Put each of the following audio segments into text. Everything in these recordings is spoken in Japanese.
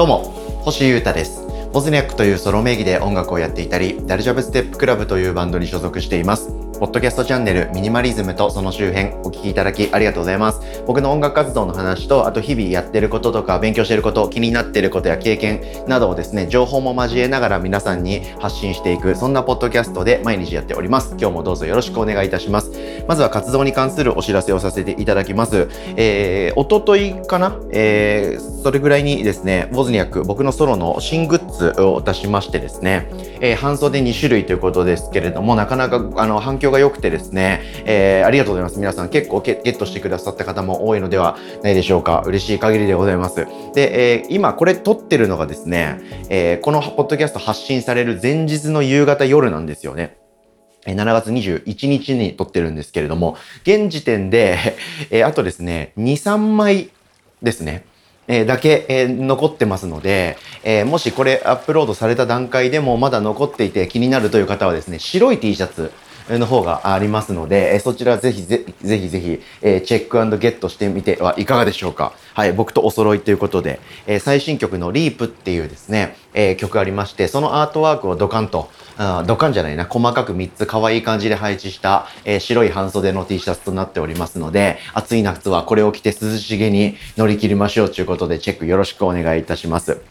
どうも、星優太です。ボズニャックというソロ名義で音楽をやっていたり、ダルジャブステップクラブというバンドに所属しています。ポッドキャストチャンネルミニマリズムとその周辺お聞きいただきありがとうございます。僕の音楽活動の話と、あと日々やってることとか勉強してること、気になってることや経験などをですね、情報も交えながら皆さんに発信していく、そんなポッドキャストで毎日やっております。今日もどうぞよろしくお願いいたします。まずは活動に関するお知らせをさせていただきます。えー、おとといかな？えー、それぐらいにですね、ボズニャック、僕のソロの新グッズを出しましてですね、えー、半袖2種類ということですけれども、なかなかあの反響が良くてですね、えー、ありがとうございます。皆さん結構ゲットしてくださった方も多いのではないでしょうか。嬉しい限りでございます。で、えー、今これ撮ってるのがですね、え、このポッドキャスト発信される前日の夕方夜なんですよね。7月21日に撮ってるんですけれども、現時点で、え、あとですね、2、3枚ですね。え、だけ、え、残ってますので、え、もしこれアップロードされた段階でもまだ残っていて気になるという方はですね、白い T シャツ、の方がありますので、えそちらぜひぜぜひぜひ、えチェックゲットしてみてはいかがでしょうか。はい、僕とお揃いということで、え最新曲のリープっていうですね、え曲ありまして、そのアートワークをドカンと、あドカンじゃないな、細かく3つ可愛い感じで配置した、え白い半袖の T シャツとなっておりますので、暑い夏はこれを着て涼しげに乗り切りましょうということで、チェックよろしくお願いいたします。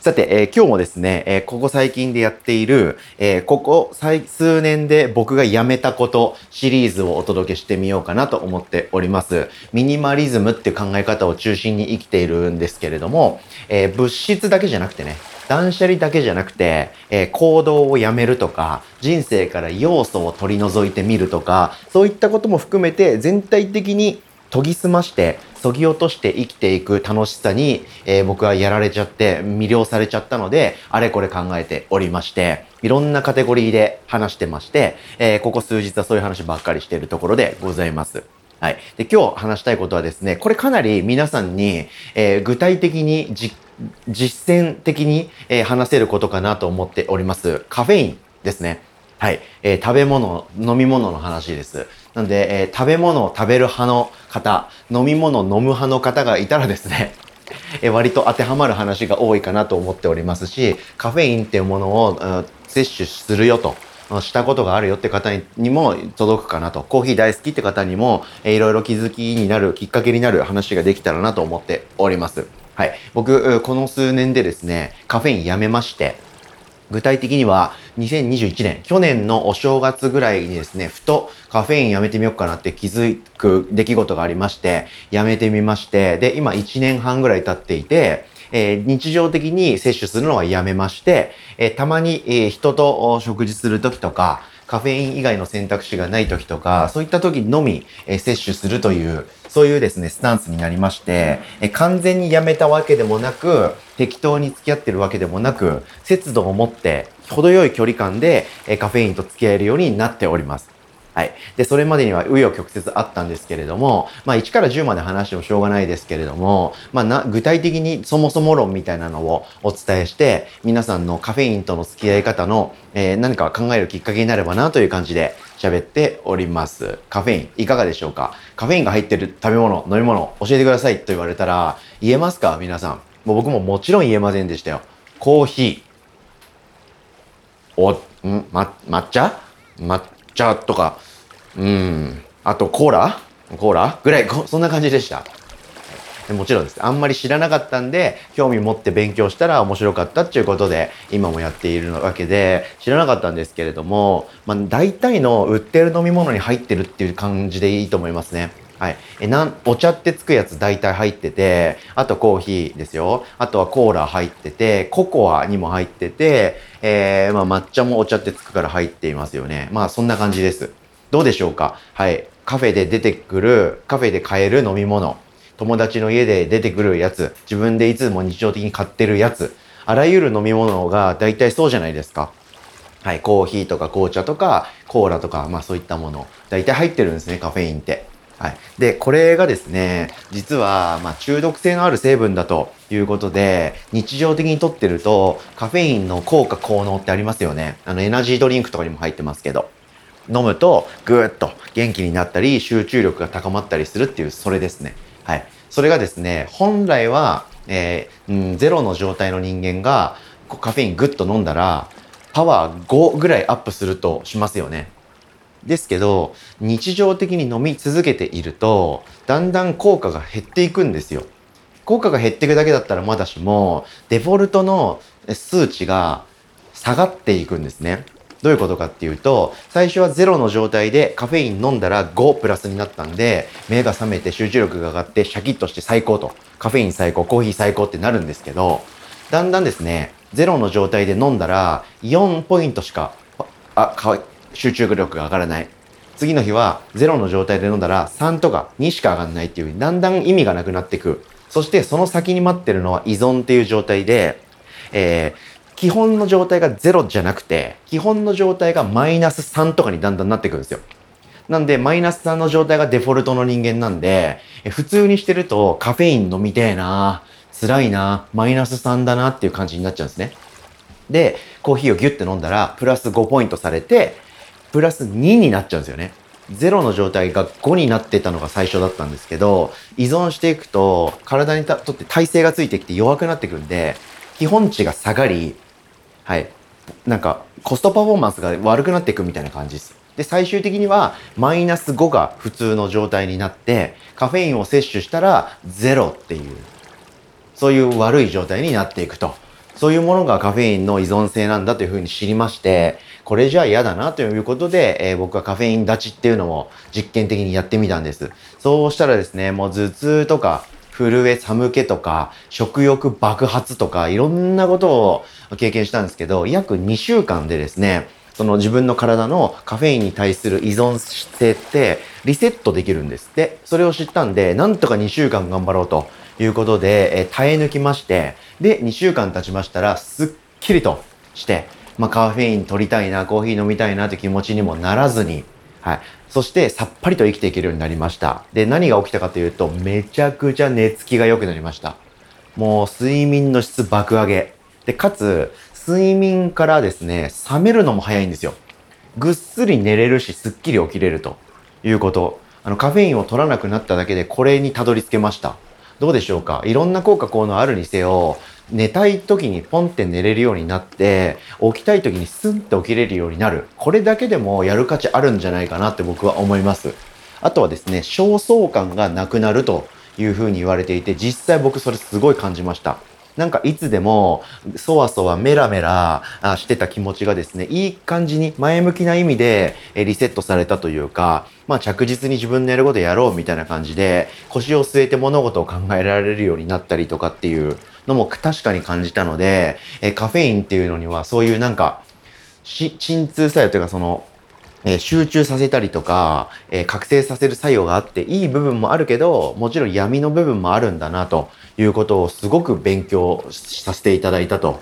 さて、えー、今日もですね、えー、ここ最近でやっている、えー、ここ数年で僕がやめたことシリーズをお届けしてみようかなと思っております。ミニマリズムっていう考え方を中心に生きているんですけれども、え物質だけじゃなくてね、断捨離だけじゃなくて、え行動をやめるとか、人生から要素を取り除いてみるとか、そういったことも含めて全体的に研ぎ澄まして削ぎ落として生きていく楽しさに、えー、僕はやられちゃって魅了されちゃったのであれこれ考えておりましていろんなカテゴリーで話してまして、えー、ここ数日はそういう話ばっかりしているところでございます。はい。で、今日話したいことはですね、これかなり皆さんに、えー、具体的に実践的に、えー、話せることかなと思っております。カフェインですね。はい。えー、食べ物、飲み物の話です。なんで、えー、食べ物を食べる派の方、飲み物を飲む派の方がいたらですね、えー、割と当てはまる話が多いかなと思っておりますし、カフェインっていうものを、摂取するよと。したことがあるよって方にも届くかなと。コーヒー大好きって方にも、えー、いろいろ気づきになる、きっかけになる話ができたらなと思っております。はい。僕、この数年でですね、カフェインやめまして、具体的には2021年、去年のお正月ぐらいにですね、ふとカフェインやめてみようかなって気づく出来事がありまして、やめてみまして、で、今1年半ぐらい経っていて、えー、日常的に摂取するのはやめまして、えー、たまに、えー、人と食事するときとか、カフェイン以外の選択肢がない時とか、そういった時のみ、え摂取するという、そういうですね、スタンスになりまして、え完全にやめたわけでもなく、適当に付き合ってるわけでもなく、節度を持って、程よい距離感で、えカフェインと付き合えるようになっております。はい。で、それまでには紆余曲折あったんですけれども、まあ1から10まで話してもしょうがないですけれども、まあな、具体的にそもそも論みたいなのをお伝えして、皆さんのカフェインとの付き合い方の、えー、何か考えるきっかけになればなという感じで喋っております。カフェイン、いかがでしょうか？カフェインが入ってる食べ物、飲み物、教えてくださいと言われたら、言えますか？皆さん。もう僕ももちろん言えませんでしたよ。コーヒー。お、ん？ま、抹茶？抹茶とか、うん、あとコーラ？コーラ？ぐらい、そんな感じでした。もちろんです。あんまり知らなかったんで、興味持って勉強したら面白かったっていうことで、今もやっているわけで、知らなかったんですけれども、まあ、大体の売ってる飲み物に入ってるっていう感じでいいと思いますね。はい。え、なん、お茶ってつくやつ大体入ってて、あとコーヒーですよ。あとはコーラ入ってて、ココアにも入ってて、えー、まあ抹茶もお茶ってつくから入っていますよね。まあそんな感じです。どうでしょうか？はい。カフェで出てくる、カフェで買える飲み物。友達の家で出てくるやつ。自分でいつも日常的に買ってるやつ。あらゆる飲み物が大体そうじゃないですか。はい。コーヒーとか紅茶とかコーラとか、まあそういったもの。大体入ってるんですね、カフェインって。はい。で、これがですね、実は、まあ、中毒性のある成分だということで、日常的にとってると、カフェインの効果効能ってありますよね。あの、エナジードリンクとかにも入ってますけど。飲むと、ぐーっと元気になったり、集中力が高まったりするっていう、それですね。はい。それがですね、本来は、えー、うん、ゼロの状態の人間がカフェイングッと飲んだらパワー5ぐらいアップするとしますよね。ですけど日常的に飲み続けているとだんだん効果が減っていくんですよ。効果が減っていくだけだったらまだしもデフォルトの数値が下がっていくんですね。どういうことかっていうと、最初は0の状態でカフェイン飲んだら5プラスになったんで、目が覚めて集中力が上がってシャキッとして最高と。カフェイン最高、コーヒー最高ってなるんですけど、だんだんですね、0の状態で飲んだら4ポイントしか、あ、集中力が上がらない。次の日は0の状態で飲んだら3とか2しか上がらないっていう、だんだん意味がなくなっていく。そしてその先に待ってるのは依存っていう状態で、えー、基本の状態が0じゃなくて、基本の状態がマイナス3とかにだんだんなってくるんですよ。なんで、マイナス3の状態がデフォルトの人間なんで、普通にしてるとカフェイン飲みてえな辛いなマイナス3だなっていう感じになっちゃうんですね。で、コーヒーをギュッて飲んだら、プラス5ポイントされて、プラス2になっちゃうんですよね。0の状態が5になってたのが最初だったんですけど、依存していくと、体にとって耐性がついてきて弱くなってくんで、基本値が下がり、はい。なんか、コストパフォーマンスが悪くなっていくみたいな感じです。で、最終的には、マイナス5が普通の状態になって、カフェインを摂取したら0っていう、そういう悪い状態になっていくと。そういうものがカフェインの依存性なんだというふうに知りまして、これじゃ嫌だなということで、えー、僕はカフェイン立ちっていうのを実験的にやってみたんです。そうしたらですね、もう頭痛とか震え、寒気とか、食欲爆発とか、いろんなことを経験したんですけど、約2週間でですね、その自分の体のカフェインに対する依存性ってリセットできるんですって。それを知ったんで、なんとか2週間頑張ろうということで、え耐え抜きまして、で、2週間経ちましたら、すっきりとして、まあ、カフェイン取りたいな、コーヒー飲みたいなって気持ちにもならずに、はい。そしてさっぱりと生きていけるようになりました。で、何が起きたかというと、めちゃくちゃ寝つきが良くなりました。もう睡眠の質爆上げ。で、かつ、睡眠からですね、覚めるのも早いんですよ。ぐっすり寝れるし、すっきり起きれるということ。あの、カフェインを取らなくなっただけでこれにたどり着けました。どうでしょうか？いろんな効果効能あるにせよ、寝たい時にポンって寝れるようになって、起きたい時にスンって起きれるようになる。これだけでもやる価値あるんじゃないかなって僕は思います。あとはですね、焦燥感がなくなるというふうに言われていて、実際僕それすごい感じました。なんかいつでもそわそわメラメラしてた気持ちがですね、いい感じに前向きな意味でリセットされたというか、まあ着実に自分のやることやろうみたいな感じで腰を据えて物事を考えられるようになったりとかっていうのも確かに感じたので、カフェインっていうのにはそういうなんか、鎮痛作用というかそのえ、集中させたりとか、え、覚醒させる作用があっていい部分もあるけど、もちろん闇の部分もあるんだなということをすごく勉強させていただいたと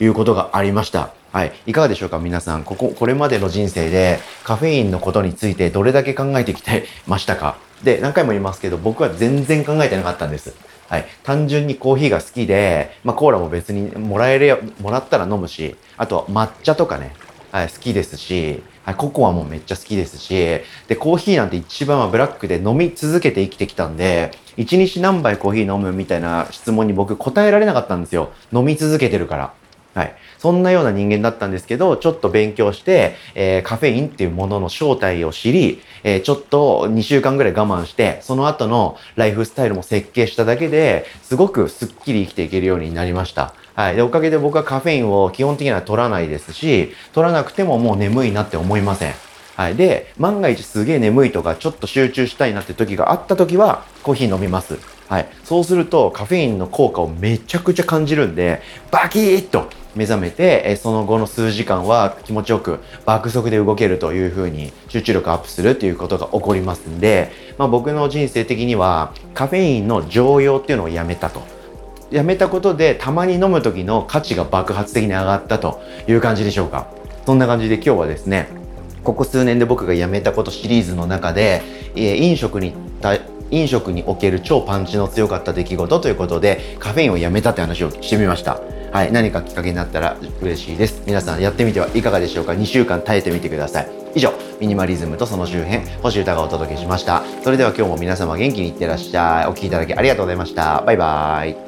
いうことがありました。はい。いかがでしょうか皆さん。ここ、これまでの人生でカフェインのことについてどれだけ考えてきてましたか？で、何回も言いますけど、僕は全然考えてなかったんです。はい。単純にコーヒーが好きで、まあコーラも別にもらえるもらったら飲むし、あとは抹茶とかね、はい、好きですし、はい、ココアもめっちゃ好きですし、で、コーヒーなんて一番はブラックで飲み続けて生きてきたんで、一日何杯コーヒー飲むみたいな質問に僕答えられなかったんですよ。飲み続けてるから。はい。そんなような人間だったんですけど、ちょっと勉強して、えー、カフェインっていうものの正体を知り、えー、ちょっと2週間ぐらい我慢して、その後のライフスタイルも設計しただけで、すごくスッキリ生きていけるようになりました。はい。で、おかげで僕はカフェインを基本的には取らないですし、取らなくてももう眠いなって思いません。はい。で、万が一すげえ眠いとか、ちょっと集中したいなって時があった時は、コーヒー飲みます。はい。そうすると、カフェインの効果をめちゃくちゃ感じるんで、バキーッと目覚めて、えその後の数時間は気持ちよく爆速で動けるという風に集中力アップするということが起こりますんで、まあ、僕の人生的にはカフェインの常用っていうのをやめたと。やめたことでたまに飲む時の価値が爆発的に上がったという感じでしょうか。そんな感じで今日はですね、ここ数年で僕がやめたことシリーズの中で、飲食に飲食における超パンチの強かった出来事ということでカフェインをやめたって話をしてみました。はい何かきっかけになったら嬉しいです。皆さんやってみてはいかがでしょうか。2週間耐えてみてください。以上ミニマリズムとその周辺星歌がお届けしました。それでは今日も皆様元気にいってらっしゃい。お聴きいただきありがとうございました。バイバーイ。